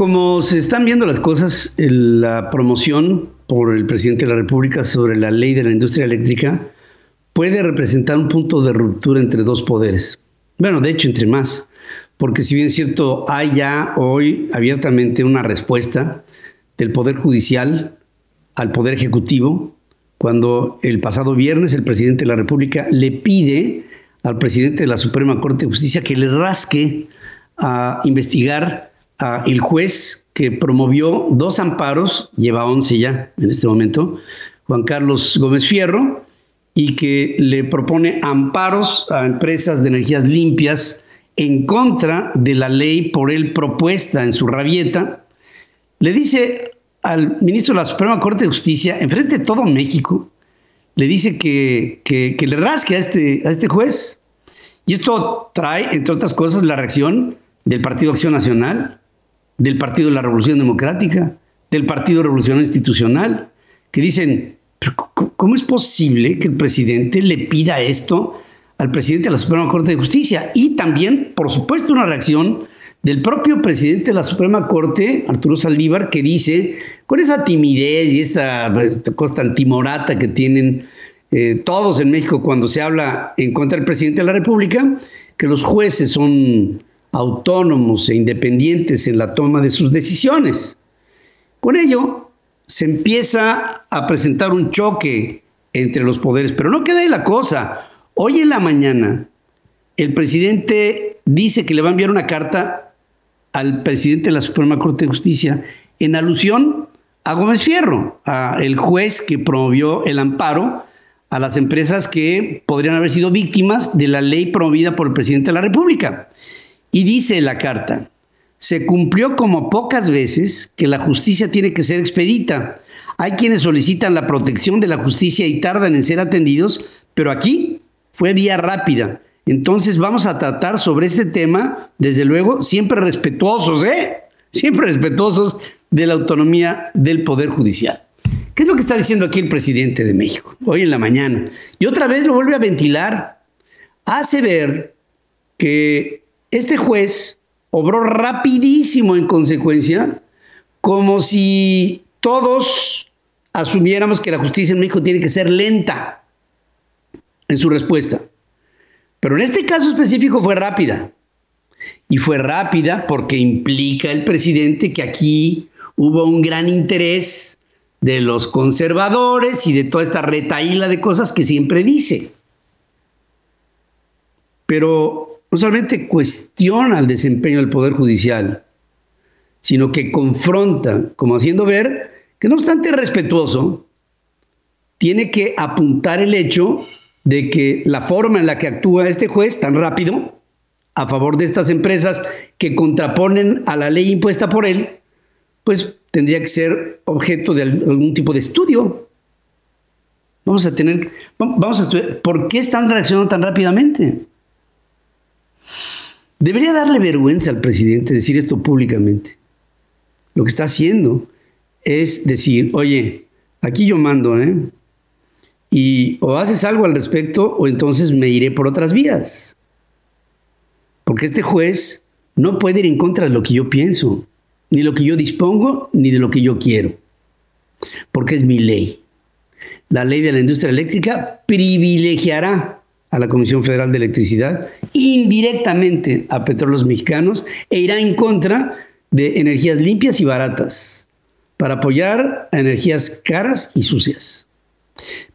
Como se están viendo las cosas, la promoción por el presidente de la República sobre la ley de la industria eléctrica puede representar un punto de ruptura entre dos poderes. Bueno, de hecho, entre más, porque si bien es cierto, hay ya hoy abiertamente una respuesta del Poder Judicial al Poder Ejecutivo, cuando el pasado viernes el presidente de la República le pide al presidente de la Suprema Corte de Justicia que le rasque a investigar el juez que promovió dos amparos, lleva 11 ya en este momento, Juan Carlos Gómez Fierro, y que le propone amparos a empresas de energías limpias en contra de la ley por él propuesta en su rabieta, le dice al ministro de la Suprema Corte de Justicia, enfrente de todo México, le dice que, que, le rasque a este, a este juez. Y esto trae, entre otras cosas, la reacción del Partido Acción Nacional, del Partido de la Revolución Democrática, del Partido Revolucionario Institucional, que dicen, ¿cómo es posible que el presidente le pida esto al presidente de la Suprema Corte de Justicia? Y también, por supuesto, una reacción del propio presidente de la Suprema Corte, Arturo Saldívar, que dice, con esa timidez y esta, cosa timorata que tienen eh, todos en México cuando se habla en contra del presidente de la República, que los jueces son autónomos e independientes en la toma de sus decisiones. Con ello, se empieza a presentar un choque entre los poderes, pero no queda ahí la cosa. Hoy en la mañana, el presidente dice que le va a enviar una carta al presidente de la Suprema Corte de Justicia en alusión a Gómez Fierro, a el juez que promovió el amparo a las empresas que podrían haber sido víctimas de la ley promovida por el presidente de la República. Y dice la carta, se cumplió como pocas veces que la justicia tiene que ser expedita. Hay quienes solicitan la protección de la justicia y tardan en ser atendidos, pero aquí fue vía rápida entonces vamos a tratar sobre este tema, desde luego, siempre respetuosos, ¿eh? Siempre respetuosos de la autonomía del Poder Judicial. ¿Qué es lo que está diciendo aquí el presidente de México hoy en la mañana? Y otra vez lo vuelve a ventilar. Hace ver que este juez obró rapidísimo en consecuencia, como si todos asumiéramos que la justicia en México tiene que ser lenta en su respuesta. Pero en este caso específico fue rápida. Y fue rápida porque implica el presidente que aquí hubo un gran interés de los conservadores y de toda esta retaíla de cosas que siempre dice. Pero no solamente cuestiona el desempeño del Poder Judicial, sino que confronta, como haciendo ver que no obstante respetuoso, tiene que apuntar el hecho de que la forma en la que actúa este juez tan rápido a favor de estas empresas que contraponen a la ley impuesta por él, pues tendría que ser objeto de algún tipo de estudio. Vamos a tener, vamos a estudiar, ¿por qué están reaccionando tan rápidamente? Debería darle vergüenza al presidente decir esto públicamente. Lo que está haciendo es decir, oye, aquí yo mando, ¿eh? Y o haces algo al respecto o entonces me iré por otras vías. Porque este juez no puede ir en contra de lo que yo pienso, ni lo que yo dispongo, ni de lo que yo quiero. Porque es mi ley. La ley de la industria eléctrica privilegiará a la Comisión Federal de Electricidad indirectamente a petróleos mexicanos e irá en contra de energías limpias y baratas para apoyar a energías caras y sucias.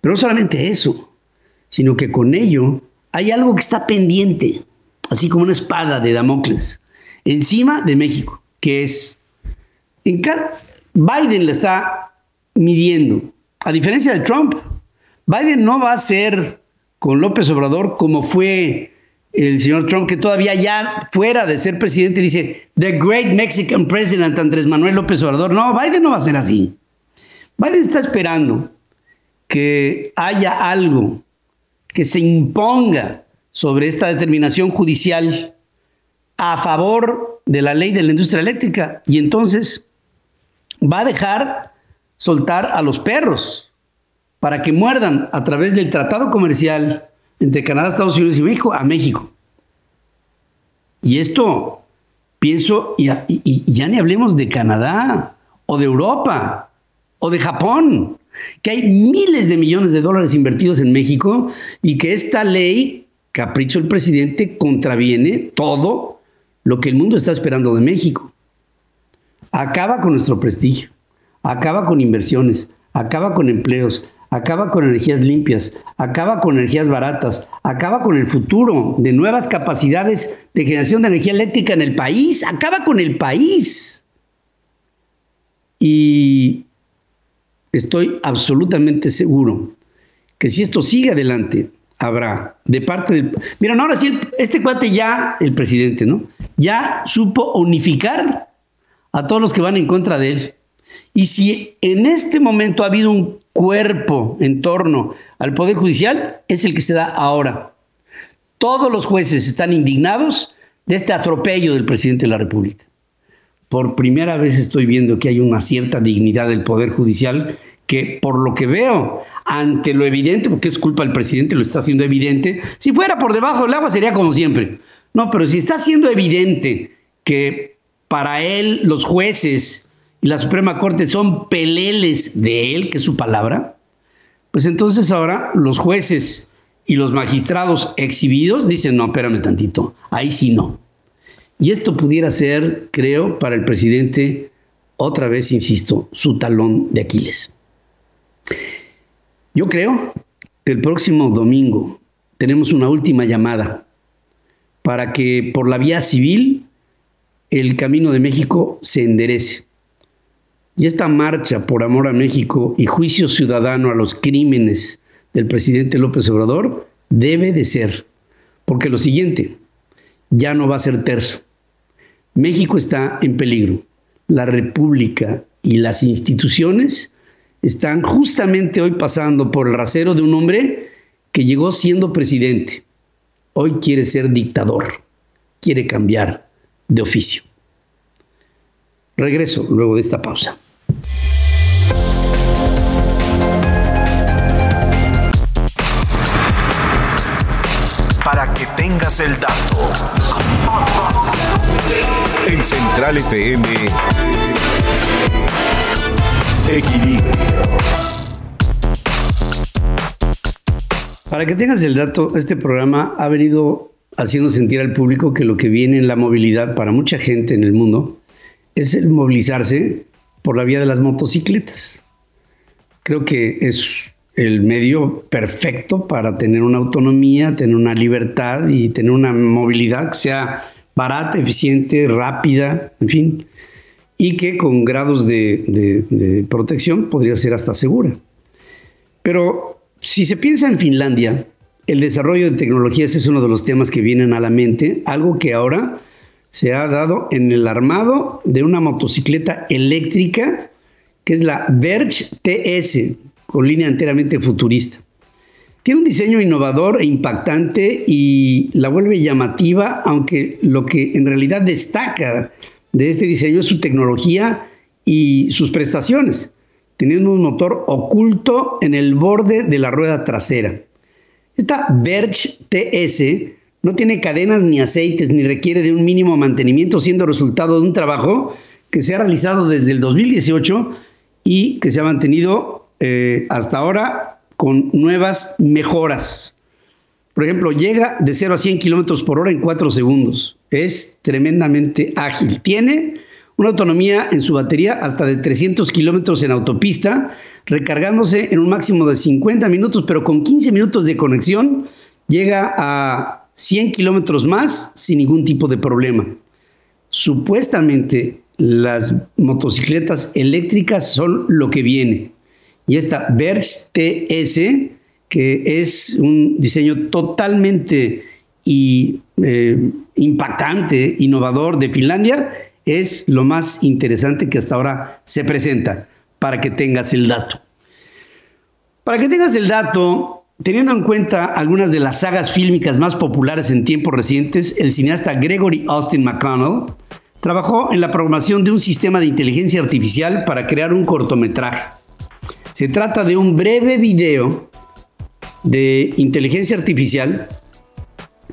Pero no solamente eso, sino que con ello hay algo que está pendiente, así como una espada de Damocles, encima de México, que es, en Biden la está midiendo, a diferencia de Trump, Biden no va a ser con López Obrador como fue el señor Trump, que todavía ya fuera de ser presidente dice, The Great Mexican President Andrés Manuel López Obrador. No, Biden no va a ser así. Biden está esperando que haya algo que se imponga sobre esta determinación judicial a favor de la ley de la industria eléctrica y entonces va a dejar soltar a los perros para que muerdan a través del tratado comercial entre Canadá, Estados Unidos y México a México. Y esto Pienso, y, ya ni hablemos de Canadá o de Europa o de Japón, que hay miles de millones de dólares invertidos en México y que esta ley, capricho del presidente, contraviene todo lo que el mundo está esperando de México. Acaba con nuestro prestigio, acaba con inversiones, acaba con empleos, acaba con energías limpias, acaba con energías baratas, acaba con el futuro de nuevas capacidades de generación de energía eléctrica en el país, acaba con el país. Y estoy absolutamente seguro que si esto sigue adelante, habrá de parte del... Miren, ahora sí, este cuate ya, el presidente, ¿no? Ya supo unificar a todos los que van en contra de él. Y si en este momento ha habido un cuerpo en torno al Poder Judicial, es el que se da ahora. Todos los jueces están indignados de este atropello del presidente de la República. Por primera vez estoy viendo que hay una cierta dignidad del Poder Judicial que por lo que veo, ante lo evidente, porque es culpa del presidente, lo está haciendo evidente, si fuera por debajo del agua sería como siempre. No, pero si está siendo evidente que para él los jueces y la Suprema Corte son peleles de él, que es su palabra, pues entonces ahora los jueces y los magistrados exhibidos dicen, no, espérame tantito, ahí sí no. Y esto pudiera ser, creo, para el presidente, otra vez, insisto, su talón de Aquiles. Yo creo que el próximo domingo tenemos una última llamada para que por la vía civil el camino de México se enderece. Y esta marcha por amor a México y juicio ciudadano a los crímenes del presidente López Obrador debe de ser. Porque lo siguiente, ya no va a ser terzo. México está en peligro. La República y las instituciones están justamente hoy pasando por el rasero de un hombre que llegó siendo presidente. Hoy quiere ser dictador. Quiere cambiar de oficio. Regreso luego de esta pausa. Para que tengas el dato. En Central FM. Equilibrio. Para que tengas el dato, este programa ha venido haciendo sentir al público que lo que viene en la movilidad para mucha gente en el mundo es el movilizarse por la vía de las motocicletas. Creo que es el medio perfecto para tener una autonomía, tener una libertad y tener una movilidad que sea barata, eficiente, rápida, en fin, y que con grados de, protección podría ser hasta segura. Pero si se piensa en Finlandia, el desarrollo de tecnologías es uno de los temas que vienen a la mente, algo que ahora se ha dado en el armado de una motocicleta eléctrica que es la Verge TS, con línea enteramente futurista. Tiene un diseño innovador e impactante y la vuelve llamativa, aunque lo que en realidad destaca de este diseño es su tecnología y sus prestaciones, teniendo un motor oculto en el borde de la rueda trasera. Esta Verge TS no tiene cadenas ni aceites, ni requiere de un mínimo mantenimiento, siendo resultado de un trabajo que se ha realizado desde el 2018 y que se ha mantenido eh, hasta ahora con nuevas mejoras. Por ejemplo, llega de 0 a 100 kilómetros por hora en 4 segundos. Es tremendamente ágil. Tiene una autonomía en su batería hasta de 300 kilómetros en autopista, recargándose en un máximo de 50 minutos, pero con 15 minutos de conexión llega a 100 kilómetros más sin ningún tipo de problema. Supuestamente las motocicletas eléctricas son lo que viene. Y esta Verge TS, que es un diseño totalmente y, eh, impactante, innovador de Finlandia, es lo más interesante que hasta ahora se presenta, para que tengas el dato. Para que tengas el dato, Teniendo en cuenta algunas de las sagas fílmicas más populares en tiempos recientes, el cineasta Gregory Austin McConnell trabajó en la programación de un sistema de inteligencia artificial para crear un cortometraje. Se trata de un breve video de inteligencia artificial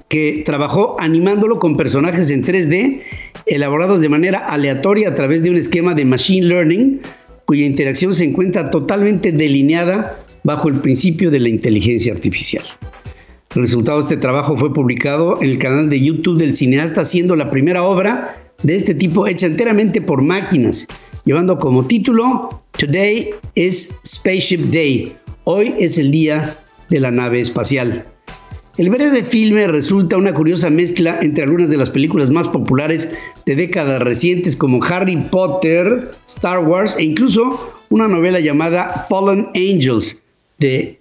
que trabajó animándolo con personajes en 3D elaborados de manera aleatoria a través de un esquema de machine learning cuya interacción se encuentra totalmente delineada bajo el principio de la inteligencia artificial. El resultado de este trabajo fue publicado en el canal de YouTube del cineasta, siendo la primera obra de este tipo hecha enteramente por máquinas, llevando como título Today is Spaceship Day. Hoy es el día de la nave espacial. El breve filme resulta una curiosa mezcla entre algunas de las películas más populares de décadas recientes como Harry Potter, Star Wars e incluso una novela llamada Fallen Angels de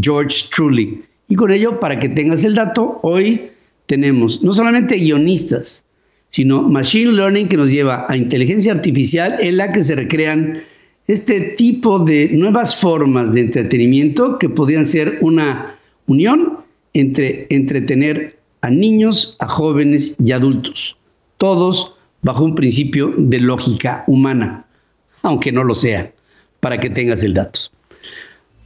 George Truly. Y con ello, para que tengas el dato, hoy tenemos no solamente guionistas, sino Machine Learning que nos lleva a inteligencia artificial en la que se recrean este tipo de nuevas formas de entretenimiento que podrían ser una unión entre entretener a niños, a jóvenes y adultos, todos bajo un principio de lógica humana, aunque no lo sea, para que tengas el dato.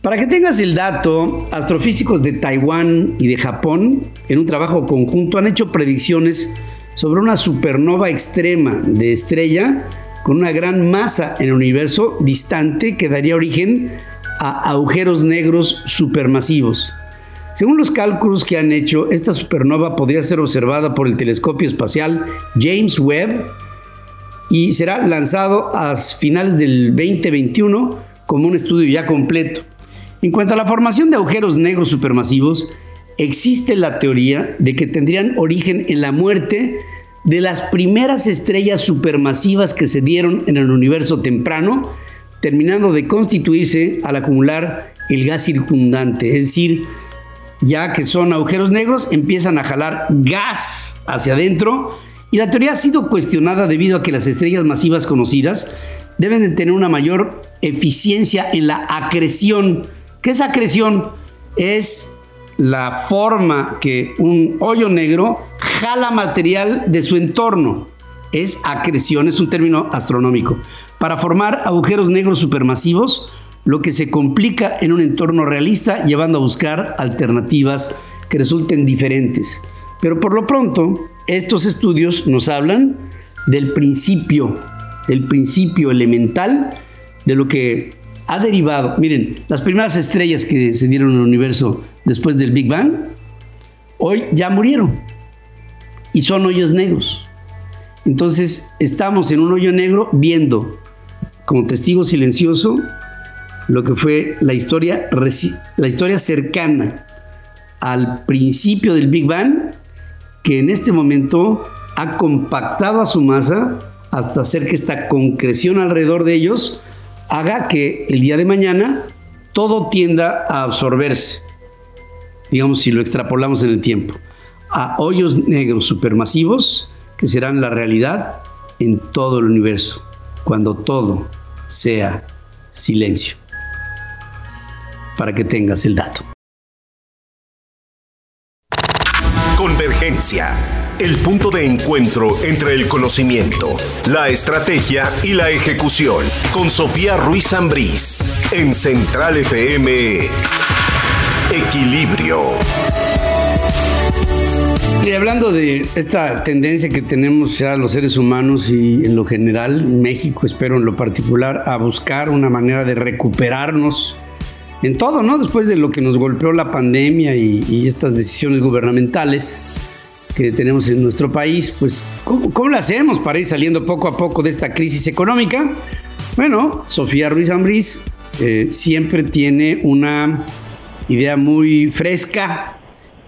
Para que tengas el dato, astrofísicos de Taiwán y de Japón, en un trabajo conjunto, han hecho predicciones sobre una supernova extrema de estrella con una gran masa en el universo distante que daría origen a agujeros negros supermasivos. Según los cálculos que han hecho, esta supernova podría ser observada por el telescopio espacial James Webb y será lanzado a finales del 2021 como un estudio ya completo. En cuanto a la formación de agujeros negros supermasivos, existe la teoría de que tendrían origen en la muerte de las primeras estrellas supermasivas que se dieron en el universo temprano, terminando de constituirse al acumular el gas circundante, es decir, ya que son agujeros negros, empiezan a jalar gas hacia adentro y la teoría ha sido cuestionada debido a que las estrellas masivas conocidas deben de tener una mayor eficiencia en la acreción. ¿Qué es acreción? Es la forma que un hoyo negro jala material de su entorno. Es acreción, es un término astronómico. Para formar agujeros negros supermasivos, lo que se complica en un entorno realista, llevando a buscar alternativas que resulten diferentes. Pero por lo pronto, estos estudios nos hablan del principio, el principio elemental de lo que ha derivado. Miren, las primeras estrellas que se dieron en el universo después del Big Bang, hoy ya murieron y son hoyos negros. Entonces estamos en un hoyo negro viendo como testigo silencioso lo que fue la historia, la historia cercana al principio del Big Bang, que en este momento ha compactado a su masa hasta hacer que esta concreción alrededor de ellos haga que el día de mañana todo tienda a absorberse, digamos si lo extrapolamos en el tiempo, a hoyos negros supermasivos que serán la realidad en todo el universo, cuando todo sea silencio para que tengas el dato. Convergencia. El punto de encuentro entre el conocimiento, la estrategia y la ejecución. Con Sofía Ruiz Ambrís. En Central FM. Equilibrio. Y hablando de esta tendencia que tenemos ya los seres humanos y en lo general, México, espero en lo particular, a buscar una manera de recuperarnos en todo, ¿no? Después de lo que nos golpeó la pandemia y, estas decisiones gubernamentales que tenemos en nuestro país, pues ¿cómo, ¿cómo, lo hacemos para ir saliendo poco a poco de esta crisis económica? Bueno, Sofía Ruiz Ambrís eh, siempre tiene una idea muy fresca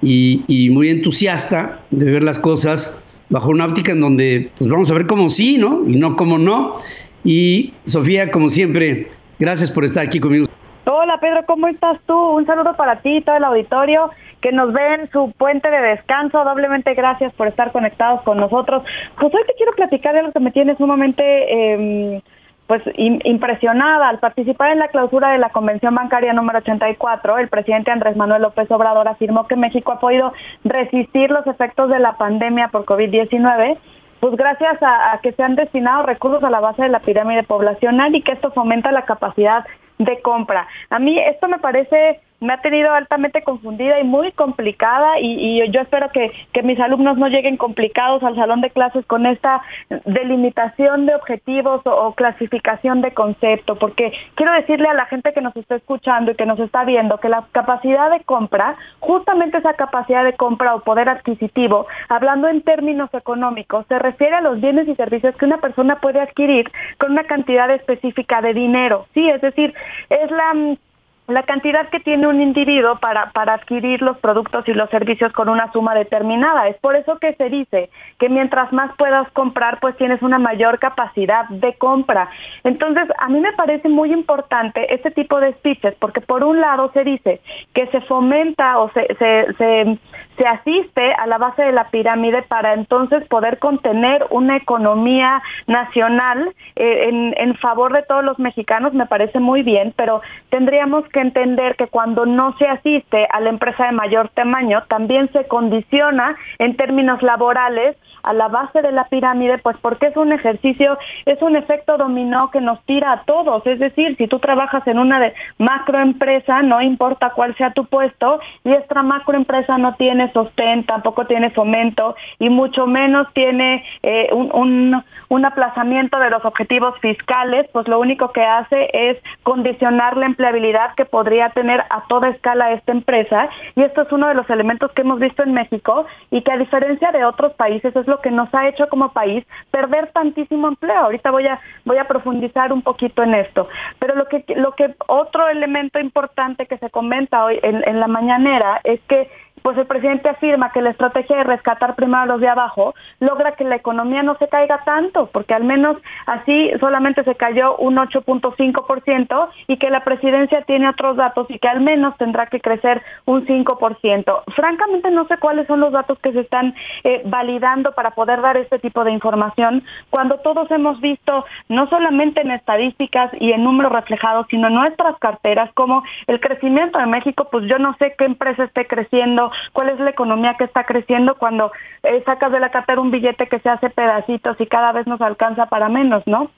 y, y, muy entusiasta de ver las cosas bajo una óptica en donde pues vamos a ver cómo sí, ¿no? Y no cómo no. Y Sofía, como siempre, gracias por estar aquí conmigo. Hola Pedro, ¿cómo estás tú? Un saludo para ti y todo el auditorio que nos ven su puente de descanso. Doblemente gracias por estar conectados con nosotros. Pues hoy te quiero platicar de algo que me tiene sumamente eh, pues impresionada al participar en la clausura de la Convención Bancaria número 84. El presidente Andrés Manuel López Obrador afirmó que México ha podido resistir los efectos de la pandemia por COVID-19 pues gracias a, a, que se han destinado recursos a la base de la pirámide poblacional y que esto fomenta la capacidad de compra. A mí esto me parece me ha tenido altamente confundida y muy complicada y, yo espero que, mis alumnos no lleguen complicados al salón de clases con esta delimitación de objetivos o, clasificación de concepto, porque quiero decirle a la gente que nos está escuchando y que nos está viendo que la capacidad de compra, justamente esa capacidad de compra o poder adquisitivo, hablando en términos económicos, se refiere a los bienes y servicios que una persona puede adquirir con una cantidad específica de dinero, sí, es decir, es la mm, la cantidad que tiene un individuo para, para adquirir los productos y los servicios con una suma determinada. Es por eso que se dice que mientras más puedas comprar, pues tienes una mayor capacidad de compra. Entonces, a mí me parece muy importante este tipo de speeches, porque por un lado se dice que se fomenta o se, se, se, asiste a la base de la pirámide para entonces poder contener una economía nacional eh, en, en favor de todos los mexicanos, me parece muy bien, pero tendríamos entender que cuando no se asiste a la empresa de mayor tamaño, también se condiciona en términos laborales a la base de la pirámide, pues porque es un ejercicio, es un efecto dominó que nos tira a todos. Es decir, si tú trabajas en una de macroempresa, no importa cuál sea tu puesto, y esta macroempresa no tiene sostén, tampoco tiene fomento, y mucho menos tiene eh, un, un aplazamiento de los objetivos fiscales, pues lo único que hace es condicionar la empleabilidad que podría tener a toda escala esta empresa, y esto es uno de los elementos que hemos visto en México y que a diferencia de otros países es lo que nos ha hecho como país perder tantísimo empleo. Ahorita voy a voy a profundizar un poquito en esto, pero lo que lo que otro elemento importante que se comenta hoy en, en la mañanera es que pues el presidente afirma que la estrategia de rescatar primero a los de abajo logra que la economía no se caiga tanto, porque al menos así solamente se cayó un 8.5% y que la presidencia tiene otros datos y que al menos tendrá que crecer un 5%. Francamente no sé cuáles son los datos que se están eh, validando para poder dar este tipo de información, cuando todos hemos visto, no solamente en estadísticas y en números reflejados, sino en nuestras carteras, como el crecimiento de México, pues yo no sé qué empresa esté creciendo, cuál es la economía que está creciendo cuando eh, sacas de la cartera un billete que se hace pedacitos y cada vez nos alcanza para menos, ¿no?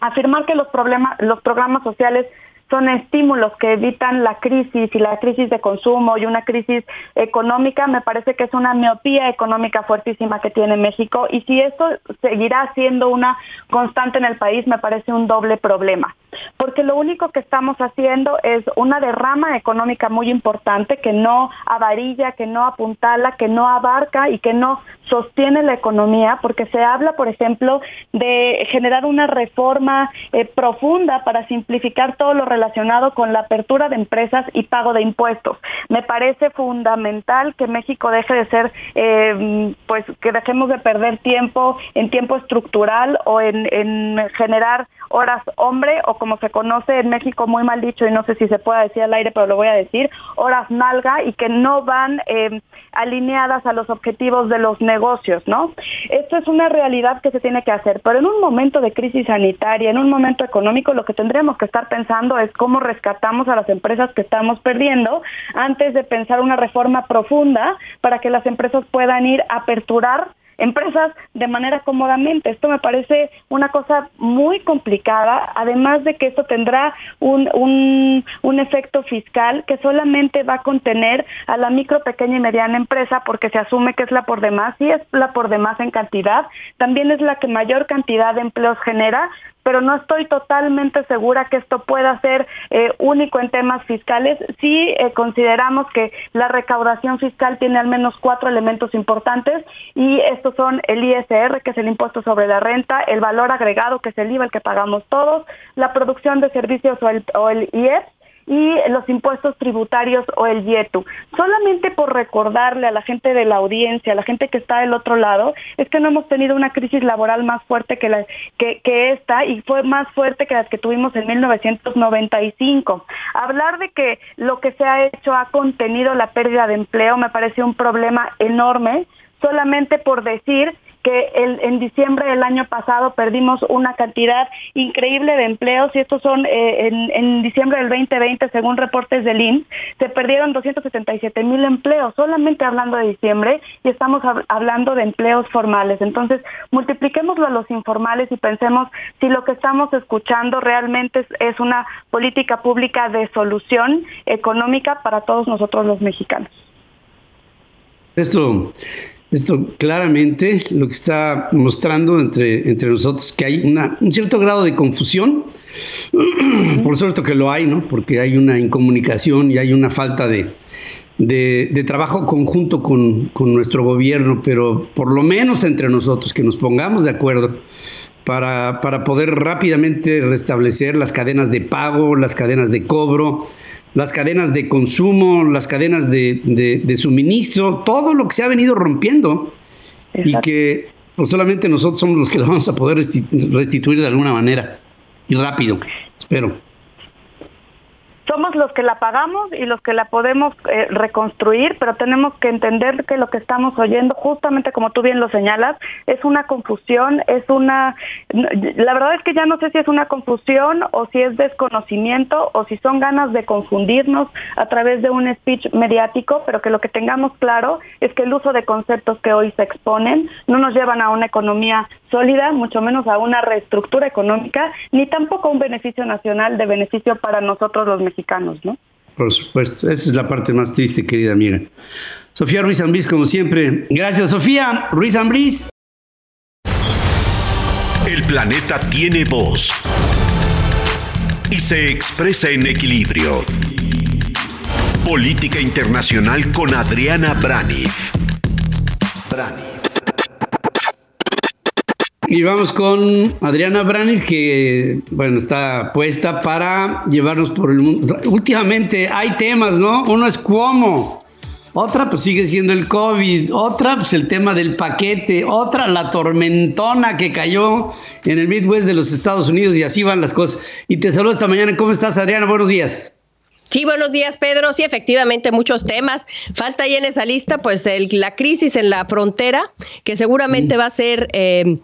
Afirmar que los problemas, los programas sociales son estímulos que evitan la crisis y la crisis de consumo y una crisis económica, me parece que es una miopía económica fuertísima que tiene México. Y si esto seguirá siendo una constante en el país, me parece un doble problema. Porque lo único que estamos haciendo es una derrama económica muy importante que no avarilla, que no apuntala, que no abarca y que no sostiene la economía, porque se habla, por ejemplo, de generar una reforma eh, profunda para simplificar todo lo relacionado con la apertura de empresas y pago de impuestos. Me parece fundamental que México deje de ser, eh, pues que dejemos de perder tiempo en tiempo estructural o en, en generar horas hombre o como se conoce en México muy mal dicho y no sé si se puede decir al aire, pero lo voy a decir, horas nalga y que no van eh, alineadas a los objetivos de los negocios, ¿no? Esto es una realidad que se tiene que hacer, pero en un momento de crisis sanitaria, en un momento económico, lo que tendríamos que estar pensando es cómo rescatamos a las empresas que estamos perdiendo antes de pensar una reforma profunda para que las empresas puedan ir a aperturar empresas de manera cómodamente. Esto me parece una cosa muy complicada, además de que esto tendrá un, un, un, efecto fiscal que solamente va a contener a la micro, pequeña y mediana empresa porque se asume que es la por demás, y es la por demás en cantidad, también es la que mayor cantidad de empleos genera, pero no estoy totalmente segura que esto pueda ser eh, único en temas fiscales. Sí eh, consideramos que la recaudación fiscal tiene al menos cuatro elementos importantes y estos son el ISR, que es el impuesto sobre la renta, el valor agregado, que es el IVA, el que pagamos todos, la producción de servicios o el, o el IEPS, y los impuestos tributarios o el YETU. Solamente por recordarle a la gente de la audiencia, a la gente que está del otro lado, es que no hemos tenido una crisis laboral más fuerte que, la, que, esta y fue más fuerte que las que tuvimos en 1995. Hablar de que lo que se ha hecho ha contenido la pérdida de empleo me parece un problema enorme solamente por decir que en diciembre del año pasado perdimos una cantidad increíble de empleos y estos son eh, en, diciembre del 2020, según reportes del INS, se perdieron 277 mil empleos, solamente hablando de diciembre, y estamos hablando de empleos formales. Entonces, multipliquémoslo a los informales y pensemos si lo que estamos escuchando realmente es, es una política pública de solución económica para todos nosotros los mexicanos. Esto, esto claramente lo que está mostrando entre, entre nosotros que hay una, un cierto grado de confusión, por suerte que lo hay, ¿no? Porque hay una incomunicación y hay una falta de, de, trabajo conjunto con, con, nuestro gobierno, pero por lo menos entre nosotros, que nos pongamos de acuerdo para, para poder rápidamente restablecer las cadenas de pago, las cadenas de cobro, las cadenas de consumo, las cadenas de, suministro, todo lo que se ha venido rompiendo. Y que pues, solamente nosotros somos los que lo vamos a poder restituir de alguna manera. Y rápido, espero somos los que la pagamos y los que la podemos eh, reconstruir, pero tenemos que entender que lo que estamos oyendo, justamente como tú bien lo señalas, es una confusión, es una, la verdad es que ya no sé si es una confusión o si es desconocimiento o si son ganas de confundirnos a través de un speech mediático, pero que lo que tengamos claro es que el uso de conceptos que hoy se exponen no nos llevan a una economía sólida, mucho menos a una reestructura económica, ni tampoco a un beneficio nacional de beneficio para nosotros los mexicanos, ¿no? Por supuesto, esa es la parte más triste, querida amiga. Sofía Ruiz Ambrís, como siempre. Gracias, Sofía Ruiz Ambrís. El planeta tiene voz y se expresa en equilibrio. Política Internacional con Adriana Braniff. Braniff. Y vamos con Adriana Branil, que bueno, está puesta para llevarnos por el mundo. Últimamente hay temas, ¿no? Uno es Cuomo, otra pues sigue siendo el COVID, otra pues el tema del paquete, otra la tormentona que cayó en el Midwest de los Estados Unidos y así van las cosas. Y te saludo esta mañana. ¿Cómo estás, Adriana? Buenos días. Sí, buenos días, Pedro. Sí, efectivamente, muchos temas. Falta ahí en esa lista, pues, el, la crisis en la frontera, que seguramente va a ser eh,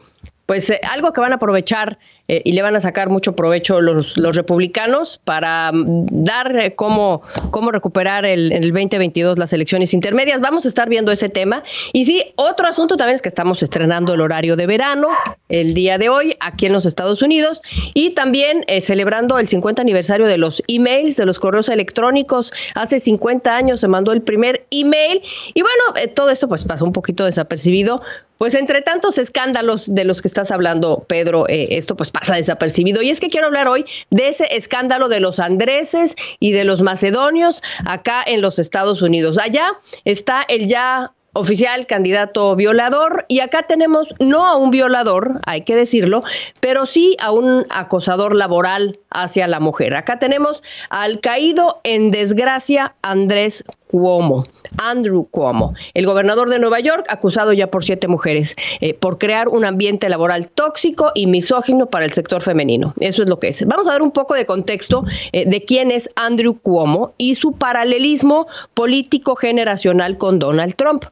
pues eh, algo que van a aprovechar eh, y le van a sacar mucho provecho los, los republicanos para mm, dar eh, cómo, cómo recuperar el, el 2022 las elecciones intermedias. Vamos a estar viendo ese tema. Y sí, otro asunto también es que estamos estrenando el horario de verano el día de hoy aquí en los Estados Unidos y también celebrando el 50 aniversario de los emails, de los correos electrónicos. Hace 50 años se mandó el primer email y bueno, todo esto pues pasó un poquito desapercibido pues entre tantos escándalos de los que estás hablando, Pedro, eh, esto pues pasa desapercibido. Y es que quiero hablar hoy de ese escándalo de los andreses y de los macedonios acá en los Estados Unidos. Allá está el ya oficial candidato violador y acá tenemos no a un violador, hay que decirlo, pero sí a un acosador laboral hacia la mujer. Acá tenemos al caído en desgracia Andrés Cuomo, Andrew Cuomo, el gobernador de Nueva York, acusado ya por siete mujeres eh, por crear un ambiente laboral tóxico y misógino para el sector femenino. Eso es lo que es. Vamos a dar un poco de contexto eh, de quién es Andrew Cuomo y su paralelismo político generacional con Donald Trump.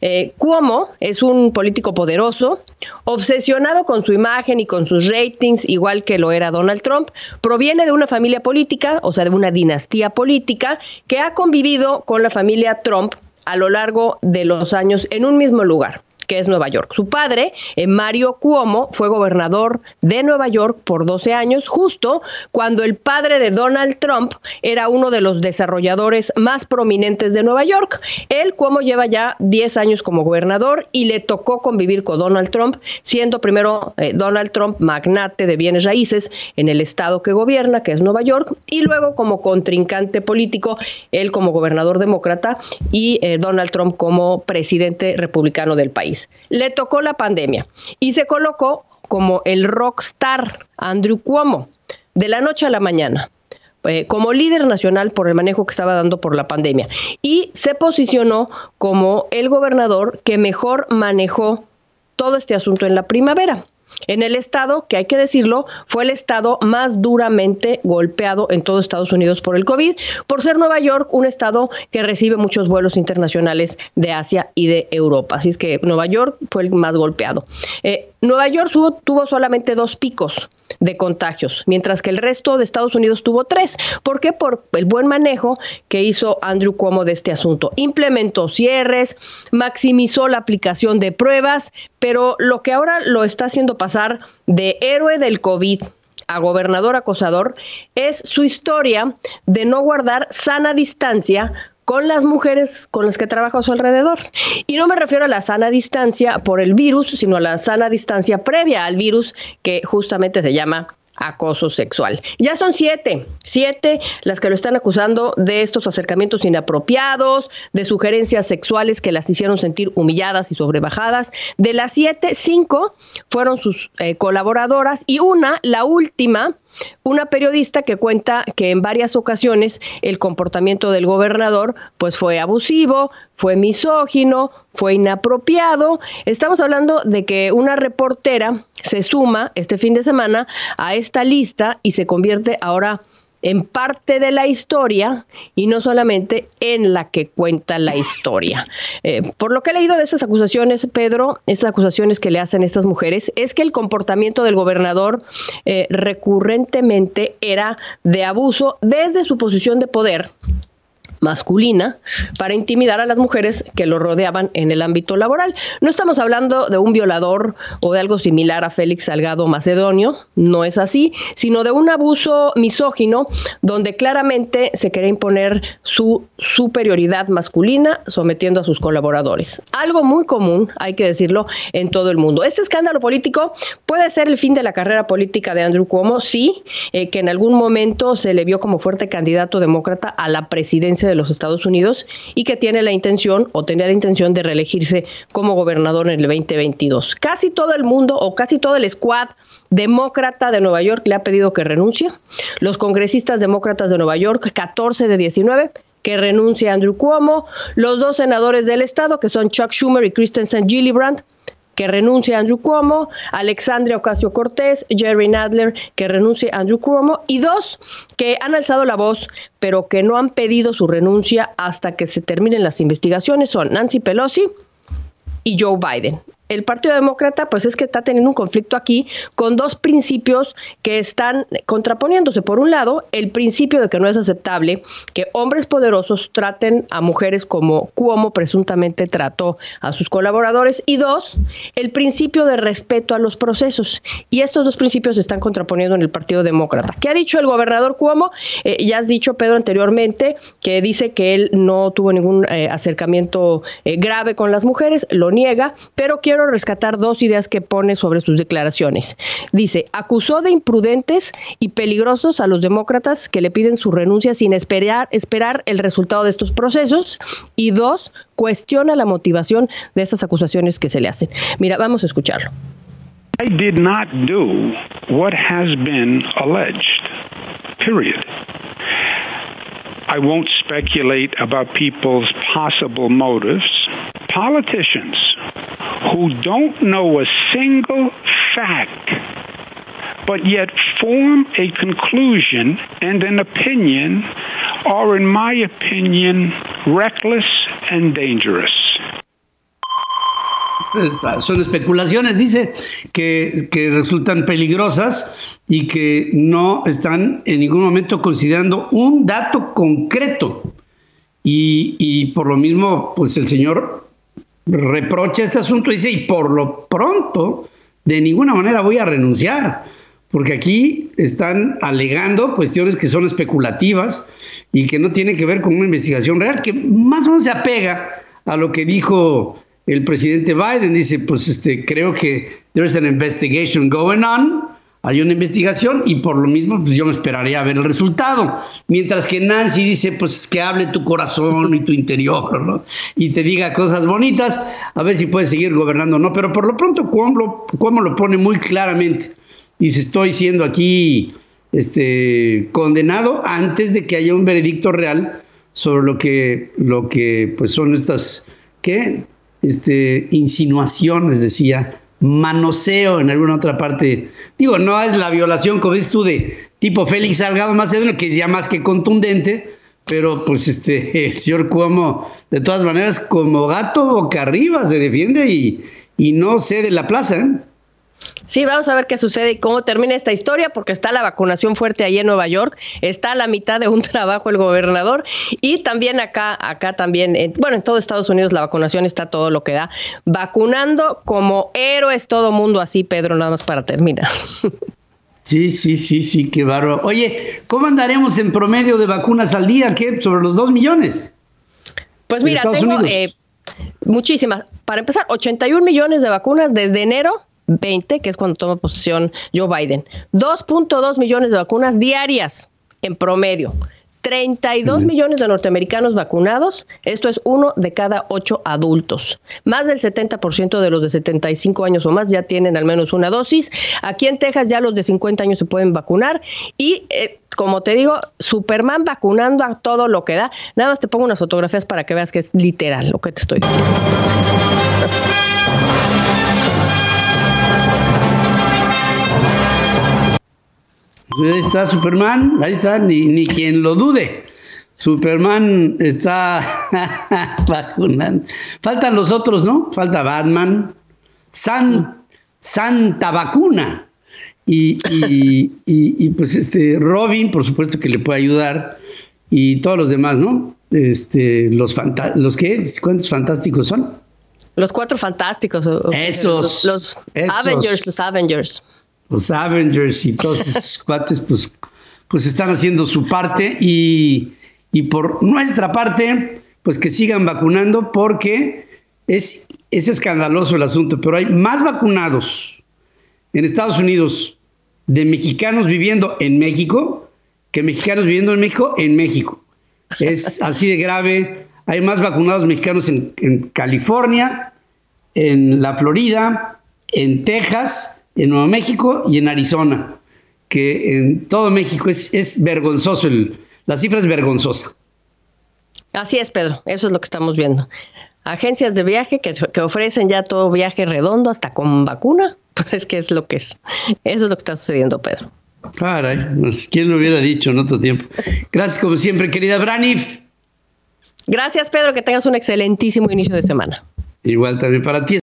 Eh, Cuomo es un político poderoso, obsesionado con su imagen y con sus ratings, igual que lo era Donald Trump. Proviene de una familia política, o sea, de una dinastía política, que ha convivido con la familia Trump a lo largo de los años en un mismo lugar que es Nueva York. Su padre, eh, Mario Cuomo, fue gobernador de Nueva York por 12 años, justo cuando el padre de Donald Trump era uno de los desarrolladores más prominentes de Nueva York. Él, Cuomo, lleva ya 10 años como gobernador y le tocó convivir con Donald Trump, siendo primero eh, Donald Trump magnate de bienes raíces en el estado que gobierna, que es Nueva York, y luego como contrincante político, él como gobernador demócrata y eh, Donald Trump como presidente republicano del país. Le tocó la pandemia y se colocó como el rockstar Andrew Cuomo de la noche a la mañana eh, como líder nacional por el manejo que estaba dando por la pandemia y se posicionó como el gobernador que mejor manejó todo este asunto en la primavera. En el estado que hay que decirlo fue el estado más duramente golpeado en todo Estados Unidos por el COVID, por ser Nueva York un estado que recibe muchos vuelos internacionales de Asia y de Europa. Así es que Nueva York fue el más golpeado. Eh, Nueva York tuvo solamente dos picos de contagios, mientras que el resto de Estados Unidos tuvo tres. ¿Por qué? Por el buen manejo que hizo Andrew Cuomo de este asunto. Implementó cierres, maximizó la aplicación de pruebas, pero lo que ahora lo está haciendo pasar de héroe del COVID a gobernador acosador es su historia de no guardar sana distancia con las mujeres con las que trabaja a su alrededor. Y no me refiero a la sana distancia por el virus, sino a la sana distancia previa al virus que justamente se llama acoso sexual. Ya son siete, siete las que lo están acusando de estos acercamientos inapropiados, de sugerencias sexuales que las hicieron sentir humilladas y sobrebajadas. De las siete, cinco fueron sus eh, colaboradoras y una, la última, una periodista que cuenta que en varias ocasiones el comportamiento del gobernador pues fue abusivo, fue misógino, fue inapropiado. Estamos hablando de que una reportera se suma este fin de semana a esta lista y se convierte ahora en parte de la historia y no solamente en la que cuenta la historia. Eh, por lo que he leído de estas acusaciones, Pedro, estas acusaciones que le hacen estas mujeres, es que el comportamiento del gobernador eh, recurrentemente era de abuso desde su posición de poder masculina para intimidar a las mujeres que lo rodeaban en el ámbito laboral. No estamos hablando de un violador o de algo similar a Félix Salgado Macedonio, no es así, sino de un abuso misógino donde claramente se quería imponer su superioridad masculina sometiendo a sus colaboradores. Algo muy común, hay que decirlo, en todo el mundo. Este escándalo político puede ser el fin de la carrera política de Andrew Cuomo, sí, eh, que en algún momento se le vio como fuerte candidato demócrata a la presidencia de los Estados Unidos y que tiene la intención o tenía la intención de reelegirse como gobernador en el 2022. Casi todo el mundo o casi todo el squad demócrata de Nueva York le ha pedido que renuncie. Los congresistas demócratas de Nueva York, 14 de 19, que renuncie Andrew Cuomo. Los dos senadores del estado, que son Chuck Schumer y Kristen St. Gillibrand, que renuncie Andrew Cuomo, Alexandria Ocasio Cortés, Jerry Nadler, que renuncie Andrew Cuomo, y dos que han alzado la voz, pero que no han pedido su renuncia hasta que se terminen las investigaciones, son Nancy Pelosi y Joe Biden el Partido Demócrata, pues es que está teniendo un conflicto aquí con dos principios que están contraponiéndose. Por un lado, el principio de que no es aceptable que hombres poderosos traten a mujeres como Cuomo presuntamente trató a sus colaboradores. Y dos, el principio de respeto a los procesos. Y estos dos principios se están contraponiendo en el Partido Demócrata. ¿Qué ha dicho el gobernador Cuomo? Eh, ya has dicho, Pedro, anteriormente, que dice que él no tuvo ningún eh, acercamiento eh, grave con las mujeres, lo niega, pero quiero quiero rescatar dos ideas que pone sobre sus declaraciones. Dice, acusó de imprudentes y peligrosos a los demócratas que le piden su renuncia sin esperar, esperar el resultado de estos procesos. Y dos, cuestiona la motivación de estas acusaciones que se le hacen. Mira, vamos a escucharlo. I did not do what has been alleged. Period. I won't speculate about people's possible motives. Politicians who don't know a single fact but yet form a conclusion and an opinion are, in my opinion, reckless and dangerous. Son especulaciones, dice, que, que resultan peligrosas y que no están en ningún momento considerando un dato concreto. Y, y por lo mismo, pues el señor reprocha este asunto, dice, y por lo pronto, de ninguna manera voy a renunciar, porque aquí están alegando cuestiones que son especulativas y que no tienen que ver con una investigación real, que más o menos se apega a lo que dijo el presidente Biden. Dice, pues este, creo que there is an investigation going on, hay una investigación y por lo mismo pues yo me esperaría a ver el resultado. Mientras que Nancy dice pues que hable tu corazón y tu interior, ¿no? Y te diga cosas bonitas, a ver si puedes seguir gobernando o no. Pero por lo pronto Cuomo lo, lo pone muy claramente. Dice, estoy siendo aquí este, condenado antes de que haya un veredicto real sobre lo que, lo que pues son estas, ¿qué? Este, insinuaciones, decía manoseo en alguna otra parte. Digo, no es la violación, como dices tú, de tipo Félix Salgado Macedonio, que es ya más que contundente, pero pues este, el señor Cuomo, de todas maneras, como gato boca arriba, se defiende y, y no cede la plaza. ¿eh? Sí, vamos a ver qué sucede y cómo termina esta historia, porque está la vacunación fuerte ahí en Nueva York, está a la mitad de un trabajo el gobernador y también acá, acá también, bueno, en todo Estados Unidos la vacunación está todo lo que da, vacunando como héroes todo mundo así, Pedro, nada más para terminar. Sí, sí, sí, sí, qué bárbaro. Oye, ¿cómo andaremos en promedio de vacunas al día? ¿Qué? ¿Sobre los dos millones? Pues mira, tengo eh, muchísimas. Para empezar, 81 millones de vacunas desde enero 20, que es cuando toma posesión Joe Biden. 2.2 millones de vacunas diarias en promedio. 32 millones de norteamericanos vacunados, esto es uno de cada ocho adultos. Más del 70% de los de 75 años o más ya tienen al menos una dosis. Aquí en Texas ya los de 50 años se pueden vacunar y... Eh, como te digo, Superman vacunando a todo lo que da. Nada más te pongo unas fotografías para que veas que es literal lo que te estoy diciendo. Ahí está Superman, ahí está, ni, ni quien lo dude. Superman está vacunando. Faltan los otros, ¿no? Falta Batman, San, Santa Vacuna. Y, y, pues este Robin, por supuesto que le puede ayudar. Y todos los demás, ¿no? Este, los los qué, ¿cuántos fantásticos son? Los cuatro fantásticos. Esos. los Avengers, los Avengers los Avengers y todos esos cuates, pues, pues están haciendo su parte y, por nuestra parte, pues que sigan vacunando porque es, es escandaloso el asunto, pero hay más vacunados en Estados Unidos de mexicanos viviendo en México que mexicanos viviendo en México en México. Es así de grave. Hay más vacunados mexicanos en, en California, en la Florida, en Texas en Nuevo México y en Arizona, que en todo México es, es vergonzoso, el, la cifra es vergonzosa. Así es, Pedro, eso es lo que estamos viendo. Agencias de viaje que, que ofrecen ya todo viaje redondo, hasta con vacuna, pues es que es lo que es. Eso es lo que está sucediendo, Pedro. Caray, pues, ¿quién lo hubiera dicho en otro tiempo? Gracias como siempre, querida Branif. Gracias, Pedro, que tengas un excelentísimo inicio de semana. Igual también para ti.